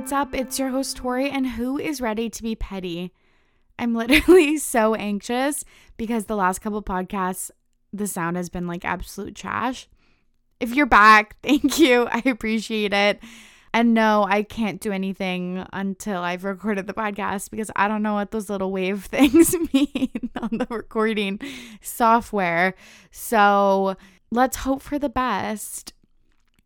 What's up? It's your host, Tori, and who is ready to be petty? I'm literally so anxious because the last couple podcasts, the sound has been like absolute trash. If you're back, thank you. I appreciate it. And no, I can't do anything until I've recorded the podcast because I don't know what those little wave things mean on the recording software. So let's hope for the best.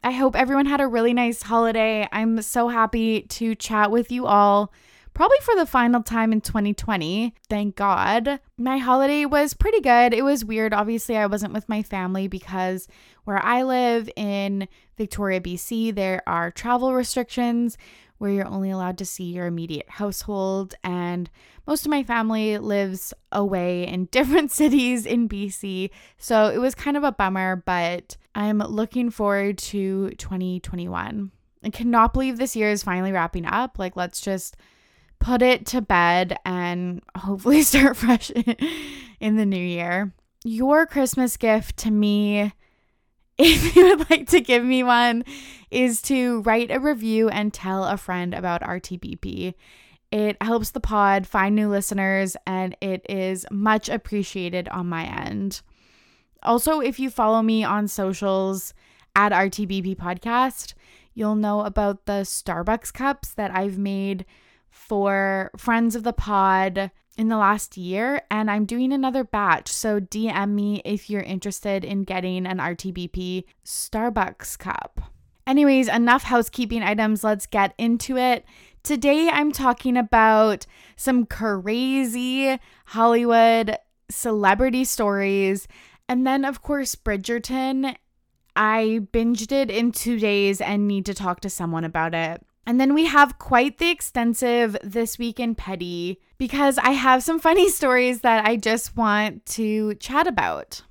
I hope everyone had a really nice holiday. I'm so happy to chat with you all, probably for the final time in 2020. Thank God. My holiday was pretty good. It was weird. Obviously, I wasn't with my family because where I live in Victoria, BC, there are travel restrictions where you're only allowed to see your immediate household. And most of my family lives away in different cities in BC. So it was kind of a bummer, but I'm looking forward to 2021. I cannot believe this year is finally wrapping up. Like, let's just put it to bed and hopefully start fresh in the new year. Your Christmas gift to me, if you would like to give me one, is to write a review and tell a friend about RTBP. It helps the pod find new listeners and it is much appreciated on my end. Also, if you follow me on socials at RTBP Podcast, you'll know about the Starbucks cups that I've made for friends of the pod in the last year, and I'm doing another batch. So DM me if you're interested in getting an RTBP Starbucks cup. Anyways, enough housekeeping items. Let's get into it. Today, I'm talking about some crazy Hollywood celebrity stories and then, of course, Bridgerton. I binged it in two days and need to talk to someone about it. And then we have quite the extensive This Week in Petty because I have some funny stories that I just want to chat about.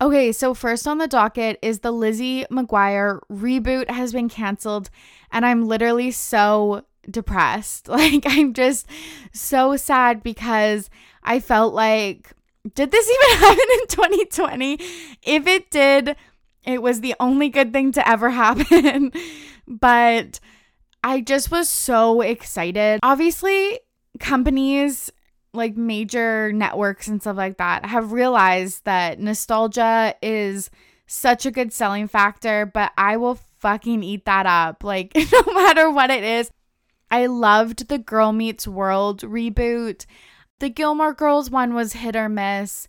Okay, so first on the docket is the Lizzie McGuire reboot has been canceled, and I'm literally so depressed. Like, I'm just so sad because I felt like did this even happen in 2020? If it did, it was the only good thing to ever happen. but I just was so excited. Obviously, companies like major networks and stuff like that have realized that nostalgia is such a good selling factor, but I will fucking eat that up. Like, no matter what it is. I loved the Girl Meets World reboot. The Gilmore Girls one was hit or miss,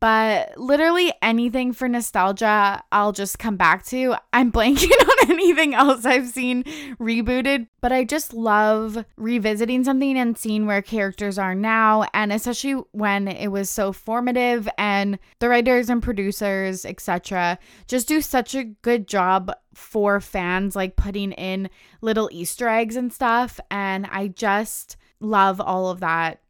but literally anything for nostalgia, I'll just come back to. I'm blanking on anything else I've seen rebooted, but I just love revisiting something and seeing where characters are now, and especially when it was so formative and the writers and producers, etc., just do such a good job for fans, like putting in little Easter eggs and stuff. And I just love all of that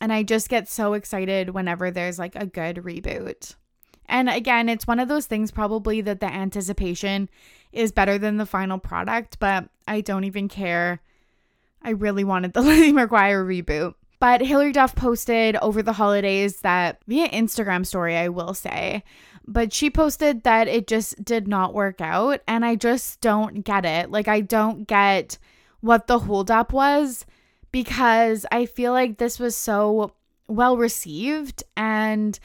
and I just get so excited whenever there's like a good reboot. And again, it's one of those things probably that the anticipation is better than the final product, but I don't even care. I really wanted the Lizzie McGuire reboot. But Hilary Duff posted over the holidays that via Instagram story, I will say, but she posted that it just did not work out. And I just don't get it. Like, I don't get what the holdup was because I feel like this was so well received. And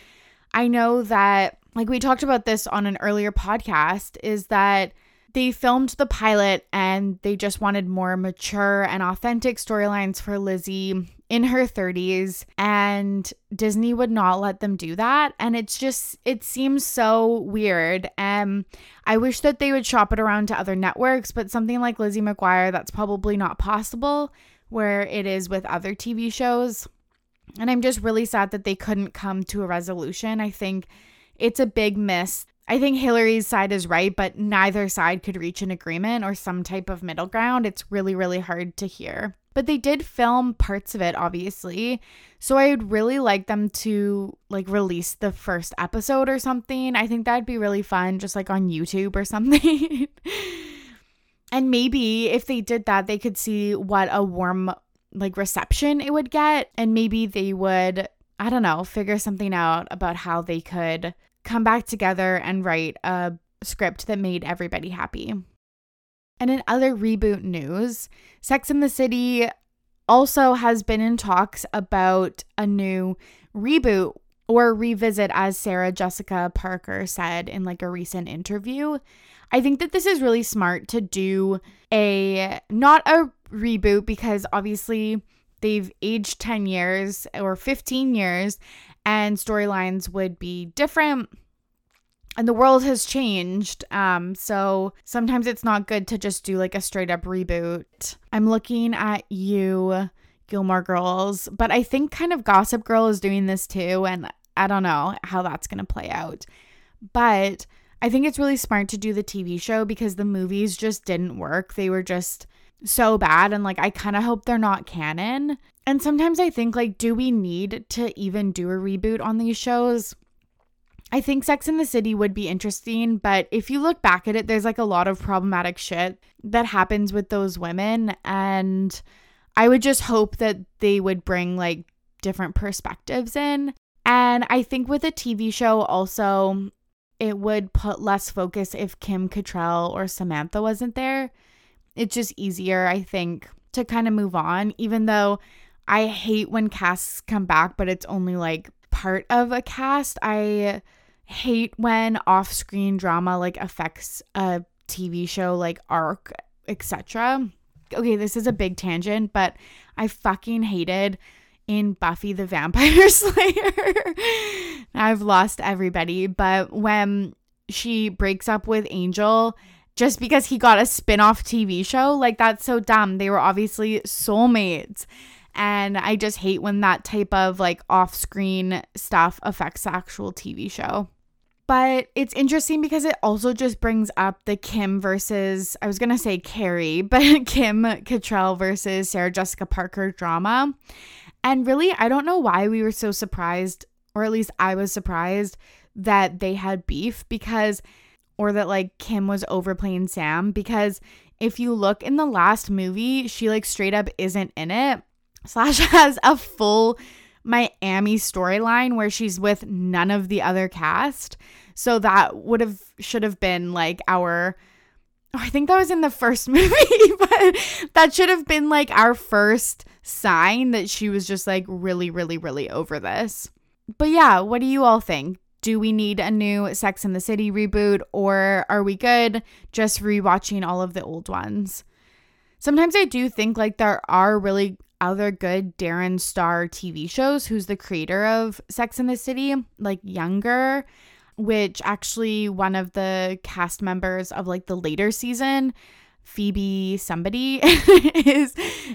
I know that, like, we talked about this on an earlier podcast, is that they filmed the pilot and they just wanted more mature and authentic storylines for Lizzie in her 30s and Disney would not let them do that. And it's just it seems so weird. And I wish that they would shop it around to other networks but something like Lizzie McGuire that's probably not possible where it is with other TV shows. And I'm just really sad that they couldn't come to a resolution. I think it's a big miss. I think Hilary's side is right, but neither side could reach an agreement or some type of middle ground. It's really, really hard to hear. But they did film parts of it, obviously. So I would really like them to like release the first episode or something. I think that'd be really fun, just like on YouTube or something. and maybe if they did that, they could see what a warm like reception it would get and maybe they would I don't know, figure something out about how they could come back together and write a script that made everybody happy. And in other reboot news, Sex in the City also has been in talks about a new reboot or revisit, as Sarah Jessica Parker said in like a recent interview. I think that this is really smart to do a not a reboot because obviously they've aged 10 years or 15 years and storylines would be different and the world has changed. Um, so sometimes it's not good to just do like a straight up reboot. I'm looking at you, Gilmore Girls, but I think kind of Gossip Girl is doing this too, and I don't know how that's gonna play out. But I think it's really smart to do the TV show because the movies just didn't work. They were just so bad, and like I kind of hope they're not canon. And sometimes I think, like, do we need to even do a reboot on these shows? I think Sex in the City would be interesting, but if you look back at it, there's like a lot of problematic shit that happens with those women. And I would just hope that they would bring like different perspectives in. And I think with a TV show, also, it would put less focus if Kim Cattrall or Samantha wasn't there. It's just easier, I think, to kind of move on, even though I hate when casts come back, but it's only like part of a cast. I hate when off-screen drama like affects a TV show like arc, etc. Okay, this is a big tangent, but I fucking hated in Buffy the Vampire Slayer. I've lost everybody, but when she breaks up with Angel just because he got a spin-off TV show, like that's so dumb. They were obviously soulmates. And I just hate when that type of like off-screen stuff affects the actual TV show. But it's interesting because it also just brings up the Kim versus, I was going to say Carrie, but Kim Cattrall versus Sarah Jessica Parker drama. And really, I don't know why we were so surprised, or at least I was surprised that they had beef because, or that like Kim was overplaying Sam. Because if you look in the last movie, she like straight up isn't in it. Slash has a full Miami storyline where she's with none of the other cast. So that would have should have been like our oh, I think that was in the first movie, but that should have been like our first sign that she was just like really really really over this. But yeah, what do you all think? Do we need a new Sex in the City reboot or are we good just rewatching all of the old ones? Sometimes I do think like there are really other good Darren Star TV shows who's the creator of Sex in the City, like younger, which actually one of the cast members of like the later season, Phoebe somebody is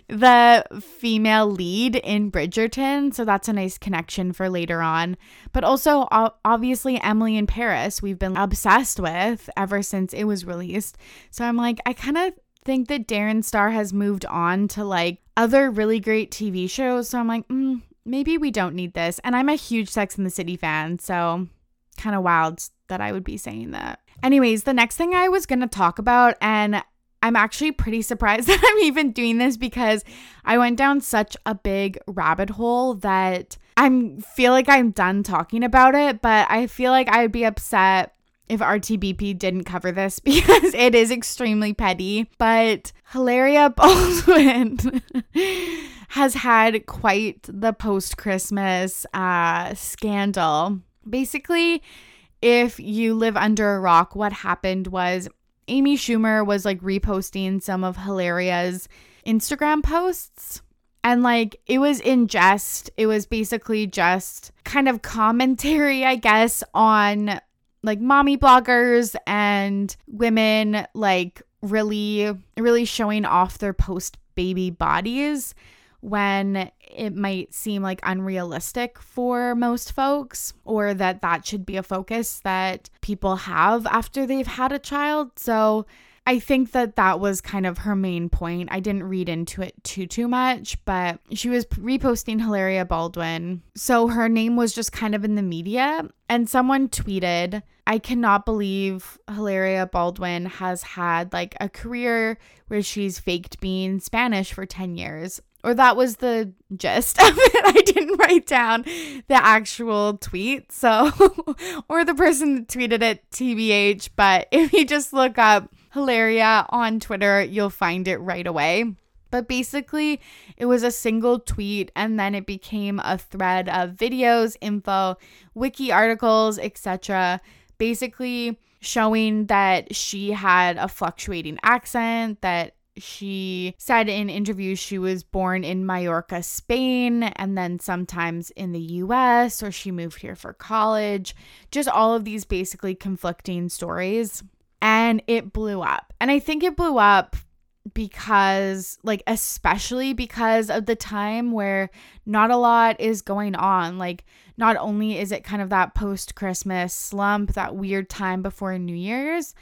the female lead in Bridgerton. So that's a nice connection for later on. But also, obviously, Emily in Paris, we've been obsessed with ever since it was released. So I'm like, I kind of think that Darren Star has moved on to like other really great TV shows. So I'm like, mm, maybe we don't need this. And I'm a huge Sex in the City fan. So kind of wild that I would be saying that. Anyways, the next thing I was going to talk about, and I'm actually pretty surprised that I'm even doing this because I went down such a big rabbit hole that I feel like I'm done talking about it, but I feel like I would be upset if RTBP didn't cover this because it is extremely petty. But Hilaria Baldwin has had quite the post Christmas uh, scandal. Basically, if you live under a rock, what happened was Amy Schumer was like reposting some of Hilaria's Instagram posts. And like it was in jest, it was basically just kind of commentary, I guess, on like mommy bloggers and women like really really showing off their post baby bodies when it might seem like unrealistic for most folks or that that should be a focus that people have after they've had a child. So I think that that was kind of her main point. I didn't read into it too too much, but she was reposting Hilaria Baldwin. So her name was just kind of in the media and someone tweeted, "I cannot believe Hilaria Baldwin has had like a career where she's faked being Spanish for 10 years." Or that was the gist of it. I didn't write down the actual tweet. So, or the person that tweeted it, TBH. But if you just look up Hilaria on Twitter. You'll find it right away. But basically, it was a single tweet and then it became a thread of videos, info, wiki articles, etc. Basically, showing that she had a fluctuating accent, that she said in interviews she was born in Mallorca, Spain, and then sometimes in the US, or she moved here for college. Just all of these basically conflicting stories. And it blew up. And I think it blew up because, like, especially because of the time where not a lot is going on. Like, not only is it kind of that post Christmas slump, that weird time before New Year's,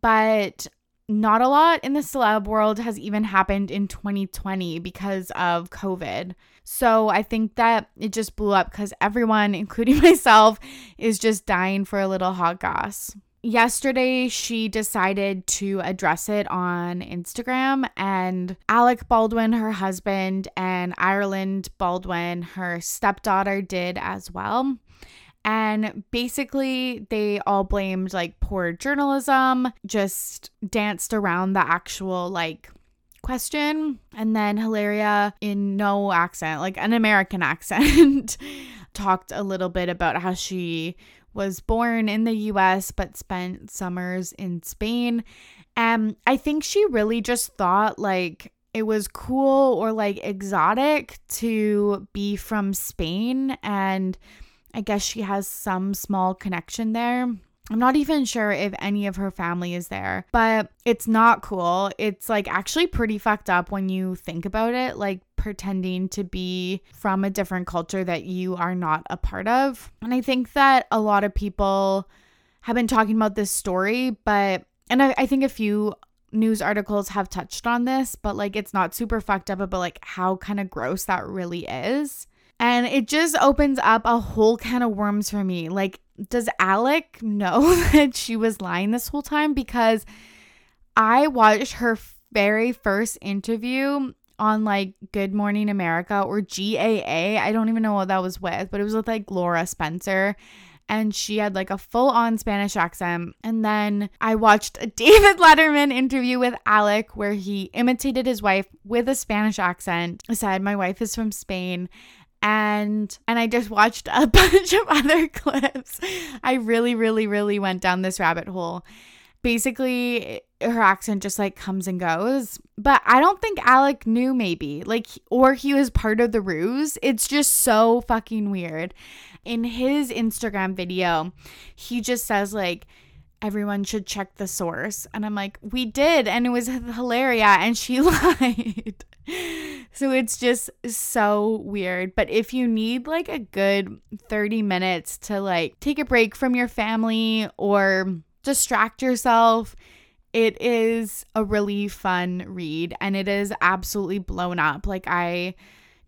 but not a lot in the celeb world has even happened in 2020 because of COVID. So I think that it just blew up because everyone, including myself, is just dying for a little hot goss. Yesterday, she decided to address it on Instagram, and Alec Baldwin, her husband, and Ireland Baldwin, her stepdaughter, did as well. And basically, they all blamed like poor journalism, just danced around the actual like question. And then Hilaria, in no accent, like an American accent, talked a little bit about how she was born in the US but spent summers in Spain. And I think she really just thought like it was cool or like exotic to be from Spain and I guess she has some small connection there. I'm not even sure if any of her family is there, but it's not cool. It's like actually pretty fucked up when you think about it, like pretending to be from a different culture that you are not a part of. And I think that a lot of people have been talking about this story, but, and I, I think a few news articles have touched on this, but like it's not super fucked up about like how kind of gross that really is. And it just opens up a whole can of worms for me. Like, does Alec know that she was lying this whole time? Because I watched her very first interview on like Good Morning America or GMA. I don't even know what that was with, but it was with like Lara Spencer. And she had like a full on Spanish accent. And then I watched a David Letterman interview with Alec where he imitated his wife with a Spanish accent. Said, My wife is from Spain and and I just watched a bunch of other clips. I really really really went down this rabbit hole. Basically, her accent just like comes and goes, but I don't think Alec knew maybe. Like or he was part of the ruse. It's just so fucking weird. In his Instagram video, he just says like everyone should check the source. And I'm like, we did. And it was hilarious. And she lied so it's just so weird. But if you need like a good 30 minutes to like take a break from your family or distract yourself, it is a really fun read and it is absolutely blown up. Like I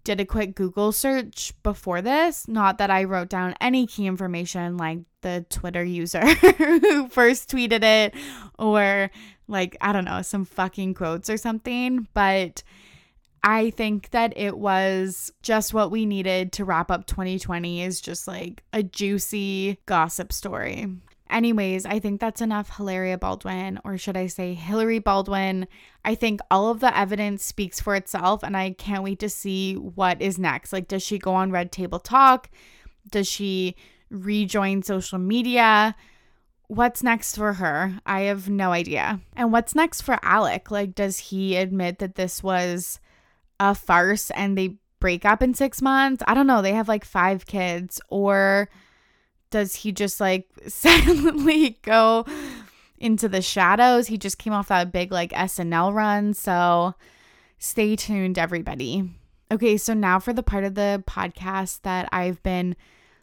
did a quick Google search before this, not that I wrote down any key information like the Twitter user who first tweeted it or like I don't know, some fucking quotes or something, but I think that it was just what we needed to wrap up 2020 is just like a juicy gossip story. Anyways, I think that's enough Hilaria Baldwin, or should I say Hillary Baldwin. I think all of the evidence speaks for itself, and I can't wait to see what is next. Like, does she go on Red Table Talk? Does she rejoin social media? What's next for her? I have no idea. And what's next for Alec? Like, does he admit that this was a farce and they break up in six months. I don't know. They have like five kids. Or does he just like silently go into the shadows? He just came off that big like SNL run. So stay tuned, everybody. Okay, so now for the part of the podcast that I've been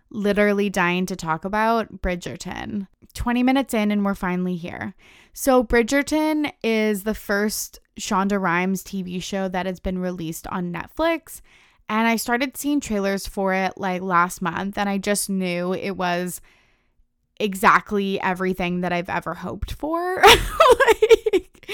literally dying to talk about Bridgerton. 20 minutes in, and we're finally here. So, Bridgerton is the first Shonda Rhimes TV show that has been released on Netflix. And I started seeing trailers for it like last month, and I just knew it was exactly everything that I've ever hoped for. like,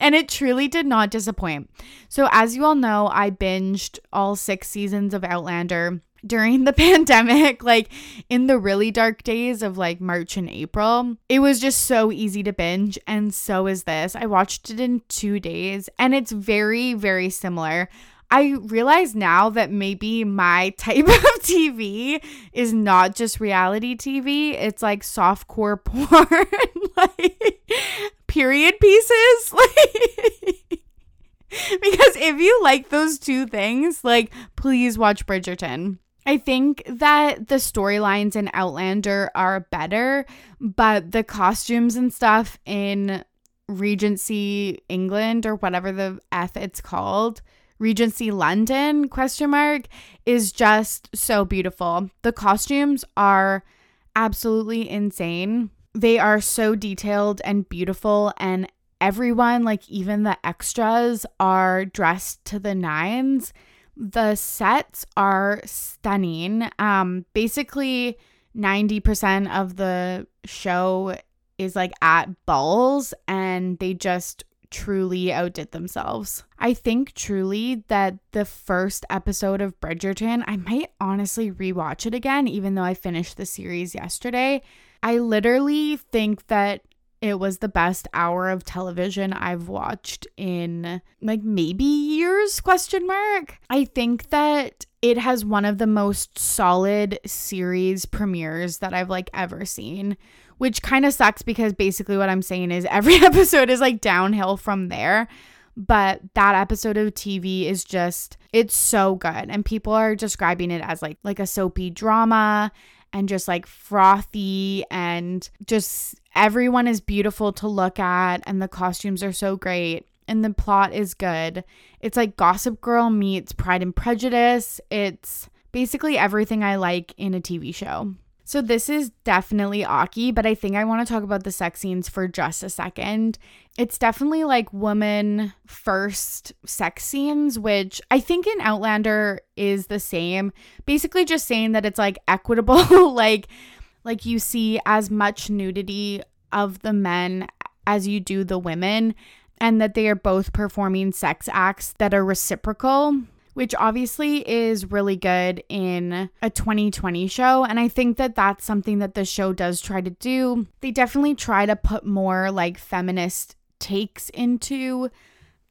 and it truly did not disappoint. So, as you all know, I binged all six seasons of Outlander during the pandemic, like in the really dark days of like March and April, it was just so easy to binge. And so is this. I watched it in two days and it's very, very similar. I realize now that maybe my type of TV is not just reality TV, it's like softcore porn, like period pieces. Like because if you like those two things, like please watch Bridgerton. I think that the storylines in Outlander are better, but the costumes and stuff in Regency England or whatever the F it's called, Regency London question mark is just so beautiful. The costumes are absolutely insane. They are so detailed and beautiful and everyone like even the extras are dressed to the nines the sets are stunning. Um, basically, 90% of the show is like at balls and they just truly outdid themselves. I think truly that the first episode of Bridgerton, I might honestly rewatch it again, even though I finished the series yesterday. I literally think that it was the best hour of television I've watched in like maybe years question mark. I think that it has one of the most solid series premieres that I've like ever seen, which kind of sucks because basically what I'm saying is every episode is like downhill from there. But that episode of TV is just it's so good and people are describing it as like like a soapy drama and just like frothy and just everyone is beautiful to look at and the costumes are so great and the plot is good. It's like Gossip Girl meets Pride and Prejudice. It's basically everything I like in a TV show. So this is definitely Aki, but I think I want to talk about the sex scenes for just a second. It's definitely like woman first sex scenes, which I think in Outlander is the same. Basically just saying that it's like equitable, like like you see as much nudity of the men as you do the women and that they are both performing sex acts that are reciprocal which obviously is really good in a 2020 show. And I think that that's something that the show does try to do. They definitely try to put more like feminist takes into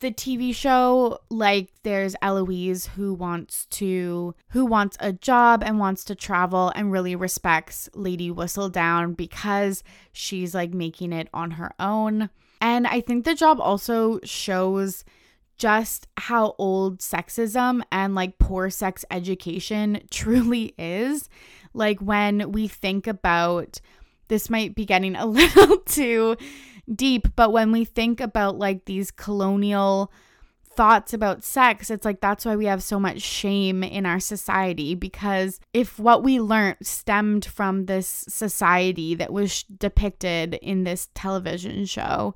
the TV show like there's Eloise who wants to who wants a job and wants to travel and really respects Lady Whistledown because she's like making it on her own. And I think the job also shows just how old sexism and like poor sex education truly is. Like when we think about this, might be getting a little too deep, but when we think about like these colonial thoughts about sex, it's like that's why we have so much shame in our society because if what we learned stemmed from this society that was depicted in this television show,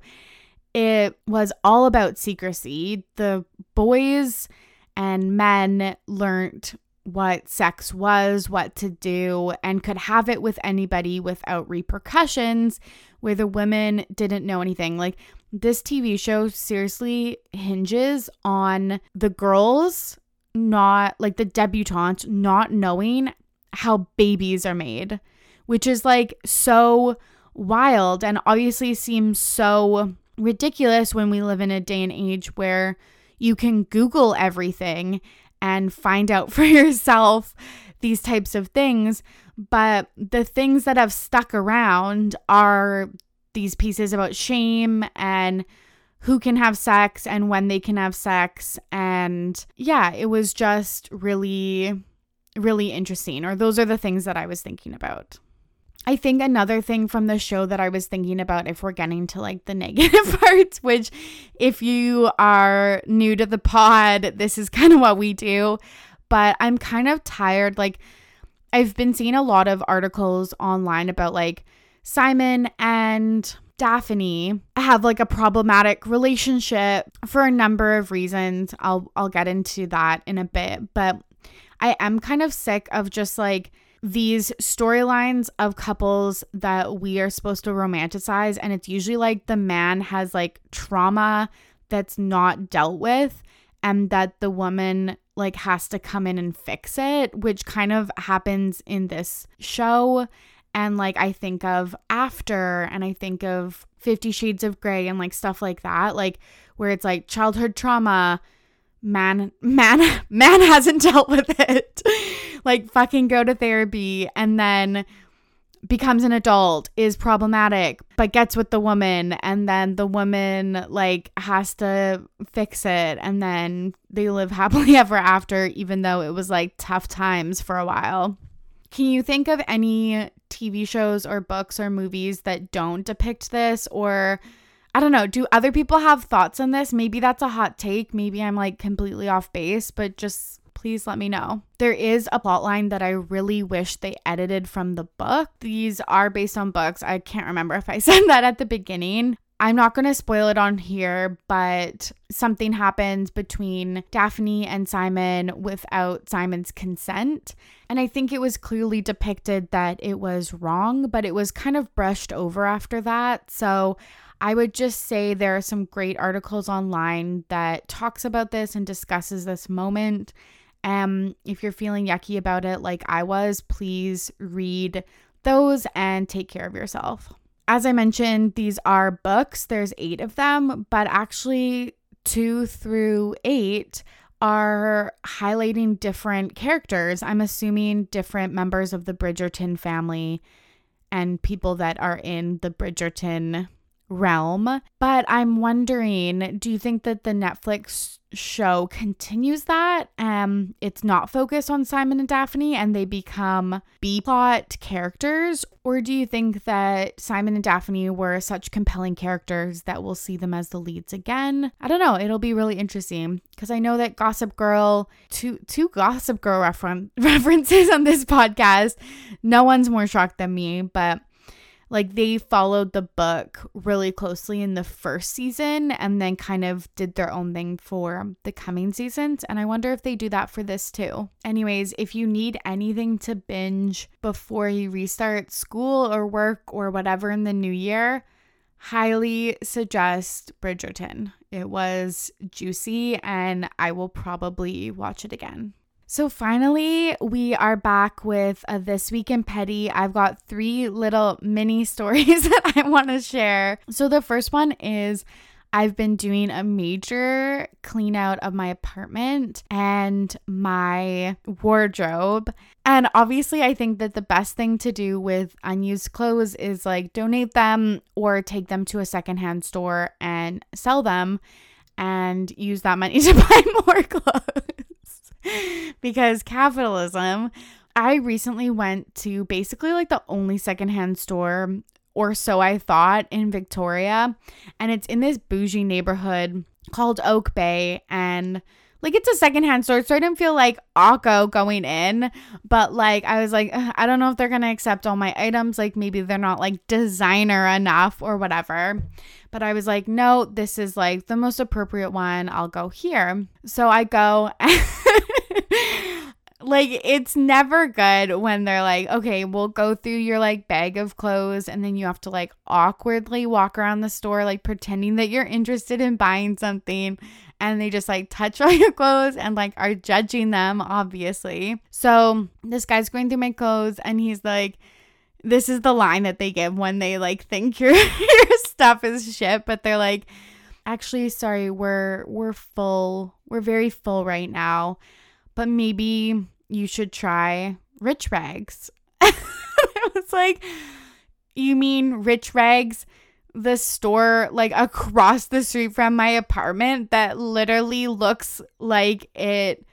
it was all about secrecy. The boys and men learned what sex was, what to do, and could have it with anybody without repercussions, where the women didn't know anything. Like, this TV show seriously hinges on the girls not like the debutantes not knowing how babies are made, which is like so wild and obviously seems so ridiculous when we live in a day and age where you can Google everything and find out for yourself these types of things. But the things that have stuck around are these pieces about shame and who can have sex and when they can have sex. And yeah, it was just really, really interesting. Or those are the things that I was thinking about. I think another thing from the show that I was thinking about, if we're getting to like the negative parts, which if you are new to the pod, this is kind of what we do. But I'm kind of tired. Like, I've been seeing a lot of articles online about like Simon and Daphne have like a problematic relationship for a number of reasons. I'll I'll get into that in a bit, but I am kind of sick of just like these storylines of couples that we are supposed to romanticize and it's usually like the man has like trauma that's not dealt with and that the woman like has to come in and fix it, which kind of happens in this show. And like I think of After and I think of 50 Shades of Grey and like stuff like that, like where it's like childhood trauma, man man man hasn't dealt with it. like fucking go to therapy and then becomes an adult is problematic but gets with the woman and then the woman like has to fix it and then they live happily ever after even though it was like tough times for a while can you think of any TV shows or books or movies that don't depict this or I don't know, do other people have thoughts on this? Maybe that's a hot take, maybe I'm like completely off base, but just please let me know. There is a plot line that I really wish they edited from the book. These are based on books. I can't remember if I said that at the beginning. I'm not going to spoil it on here, but something happens between Daphne and Simon without Simon's consent. And I think it was clearly depicted that it was wrong, but it was kind of brushed over after that. So I would just say there are some great articles online that talks about this and discusses this moment. Um, if you're feeling yucky about it, like I was, please read those and take care of yourself. As I mentioned, these are books, there's eight of them, but actually, two through eight are highlighting different characters. I'm assuming different members of the Bridgerton family and people that are in the Bridgerton realm. But I'm wondering, do you think that the Netflix show continues that? Um, it's not focused on Simon and Daphne and they become B plot characters, or do you think that Simon and Daphne were such compelling characters that we'll see them as the leads again? I don't know. It'll be really interesting because I know that Gossip Girl, two two Gossip Girl refer- references on this podcast. No one's more shocked than me, but like they followed the book really closely in the first season and then kind of did their own thing for the coming seasons. And I wonder if they do that for this too. Anyways, if you need anything to binge before you restart school or work or whatever in the new year, highly suggest Bridgerton. It was juicy and I will probably watch it again. So finally, we are back with uh, This Week in Petty. I've got three little mini stories that I want to share. So the first one is I've been doing a major clean out of my apartment and my wardrobe. And obviously, I think that the best thing to do with unused clothes is like donate them or take them to a secondhand store and sell them and use that money to buy more clothes. because capitalism. I recently went to basically like the only secondhand store, or so I thought, in Victoria. And it's in this bougie neighborhood called Oak Bay. And like it's a secondhand store, so I didn't feel like awkward going in. But like I was like, I don't know if they're gonna accept all my items. Like maybe they're not like designer enough or whatever. But I was like, no, this is like the most appropriate one. I'll go here. So I go. like it's never good when they're like, okay, we'll go through your like bag of clothes and then you have to like awkwardly walk around the store like pretending that you're interested in buying something and they just like touch all your clothes and like are judging them obviously. So this guy's going through my clothes and he's like this is the line that they give when they like think your your stuff is shit, but they're like actually sorry, we're we're full. We're very full right now. But maybe you should try Rich Rags. I was like, you mean Rich Rags? the store like across the street from my apartment that literally looks like it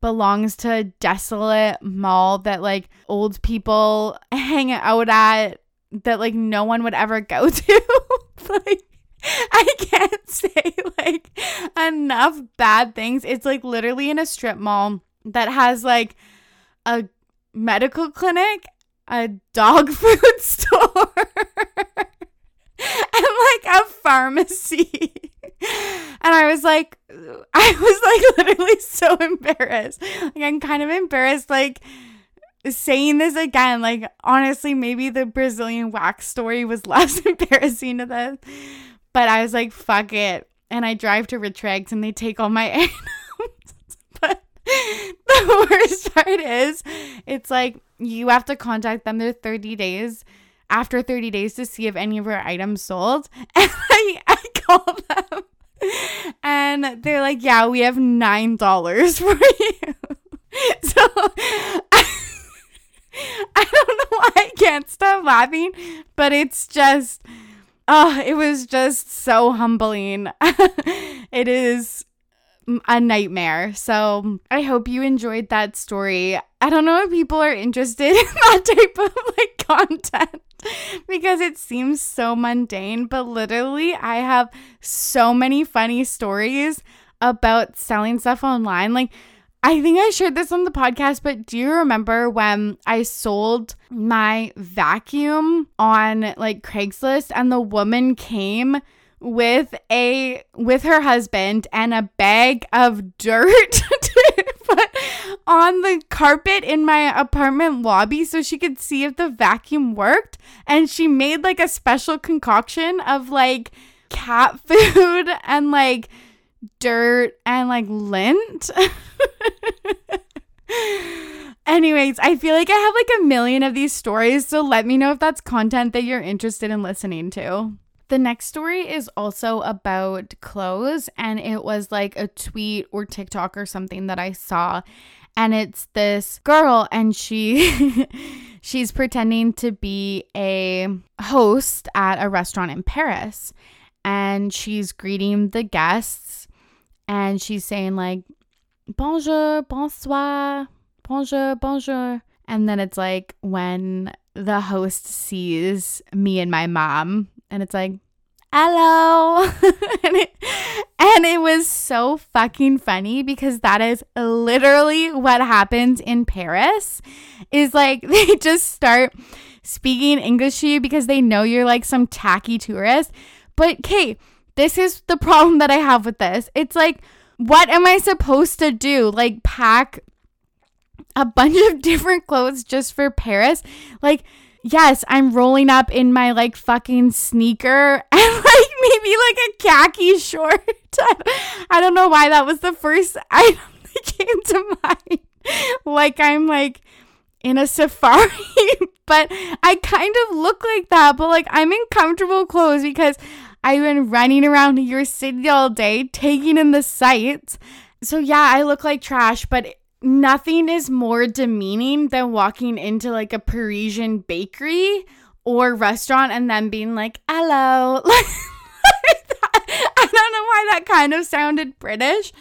belongs to a desolate mall that like old people hang out at that like no one would ever go to. like I can't say like enough bad things. It's like literally in a strip mall that has like a medical clinic, a dog food store, and like a pharmacy. And I was like, I was like literally so embarrassed. Like, I'm kind of embarrassed, like, saying this again. Like, honestly, maybe the Brazilian wax story was less embarrassing to this. But I was like, fuck it. And I drive to Rich Rags and they take all my items. but the worst part is, it's like you have to contact them. They're 30 days after 30 days to see if any of your items sold. And I, I call them and they're like, yeah, we have $9 for you. So I, I don't know why I can't stop laughing, but it's just, oh, it was just so humbling. it is a nightmare. So I hope you enjoyed that story. I don't know if people are interested in that type of like content because it seems so mundane, but literally I have so many funny stories about selling stuff online. Like I think I shared this on the podcast, but do you remember when I sold my vacuum on like Craigslist and the woman came with a with her husband and a bag of dirt to put on the carpet in my apartment lobby so she could see if the vacuum worked? And she made like a special concoction of like cat food and like dirt and like lint Anyways, I feel like I have like a million of these stories, so let me know if that's content that you're interested in listening to. The next story is also about clothes, and it was like a tweet or TikTok or something that I saw. And it's this girl, and she she's pretending to be a host at a restaurant in Paris. And she's greeting the guests and she's saying like bonjour, bonsoir, bonjour, bonjour. And then it's like when the host sees me and my mom and it's like, hello. and, it, and it was so fucking funny because that is literally what happens in Paris is like they just start speaking English to you because they know you're like some tacky tourist. But Kate, this is the problem that I have with this. It's like, what am I supposed to do? Like pack a bunch of different clothes just for Paris? Like, yes, I'm rolling up in my like fucking sneaker and like maybe like a khaki short. I don't know why that was the first item that came to mind. Like I'm like in a safari, but I kind of look like that, but like I'm in comfortable clothes because I've been running around your city all day, taking in the sights. So yeah, I look like trash, but nothing is more demeaning than walking into like a Parisian bakery or restaurant and then being like, hello. I don't know why that kind of sounded British,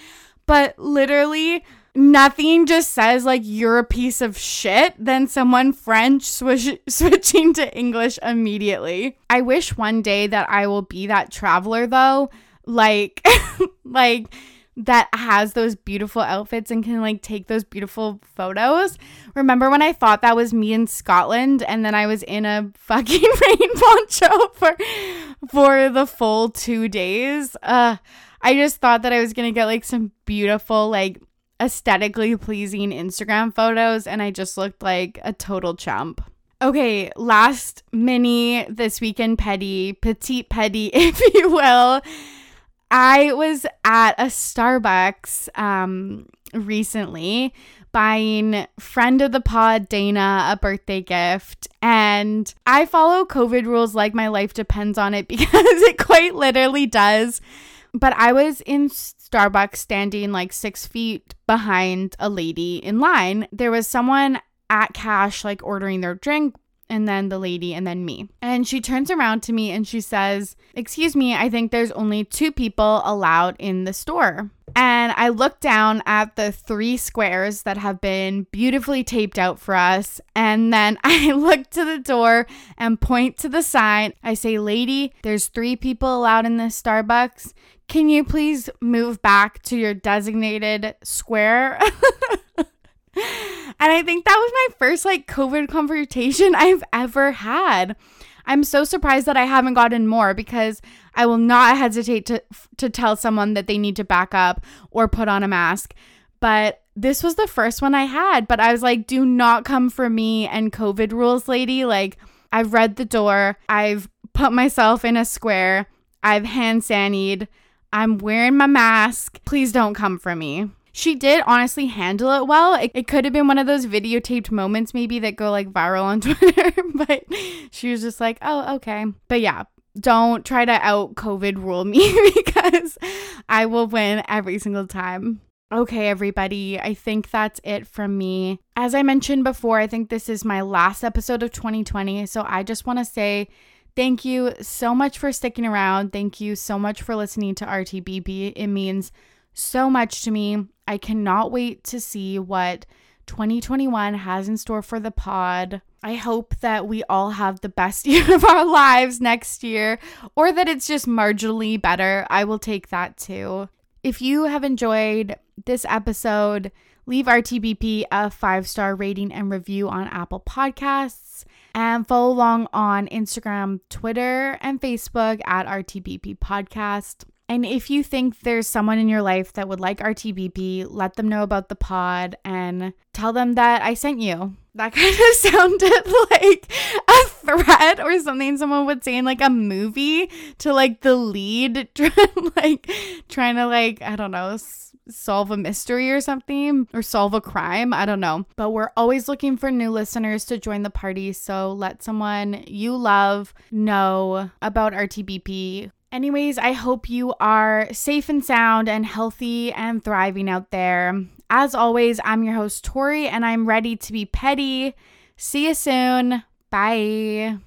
but literally nothing just says like you're a piece of shit than someone French swish- switching to English immediately. I wish one day that I will be that traveler though, like like that has those beautiful outfits and can like take those beautiful photos. Remember when I thought that was me in Scotland and then I was in a fucking rain poncho for for the full 2 days? Uh I just thought that I was going to get like some beautiful like aesthetically pleasing Instagram photos and I just looked like a total chump. Okay, last mini This Week in Petty, petite petty if you will I was at a Starbucks um, recently buying friend of the pod Dana a birthday gift and I follow covid rules like my life depends on it because it quite literally does but I was in Starbucks standing like 6 feet behind a lady in line there was someone at cash like ordering their drink and then the lady, and then me. And she turns around to me and she says, Excuse me, I think there's only two people allowed in the store. And I look down at the three squares that have been beautifully taped out for us. And then I look to the door and point to the sign. I say, Lady, there's three people allowed in this Starbucks. Can you please move back to your designated square? And I think that was my first like COVID confrontation I've ever had. I'm so surprised that I haven't gotten more because I will not hesitate to to tell someone that they need to back up or put on a mask. But this was the first one I had, but I was like, do not come for me and COVID rules, lady. Like, I've read the door. I've put myself in a square. I've hand sanied. I'm wearing my mask. Please don't come for me. she did honestly handle it well. It, it could have been one of those videotaped moments, maybe that go like viral on Twitter, but she was just like, oh, okay. But yeah, don't try to out COVID rule me because I will win every single time. Okay, everybody, I think that's it from me. As I mentioned before, I think this is my last episode of 2020. So I just want to say thank you so much for sticking around. Thank you so much for listening to RTBP. It means so much to me. I cannot wait to see what 2021 has in store for the pod. I hope that we all have the best year of our lives next year, or that it's just marginally better. I will take that too. If you have enjoyed this episode, leave RTBP a five star rating and review on Apple Podcasts and follow along on Instagram, Twitter, and Facebook at RTBP Podcast. And if you think there's someone in your life that would like RTBP, let them know about the pod and tell them that I sent you. That kind of sounded like a threat or something someone would say in like a movie to like the lead, like trying to like, I don't know, solve a mystery or something or solve a crime. I don't know. But we're always looking for new listeners to join the party. So let someone you love know about RTBP Anyways, I hope you are safe and sound and healthy and thriving out there. As always, I'm your host, Tori, and I'm ready to be petty. See you soon. Bye.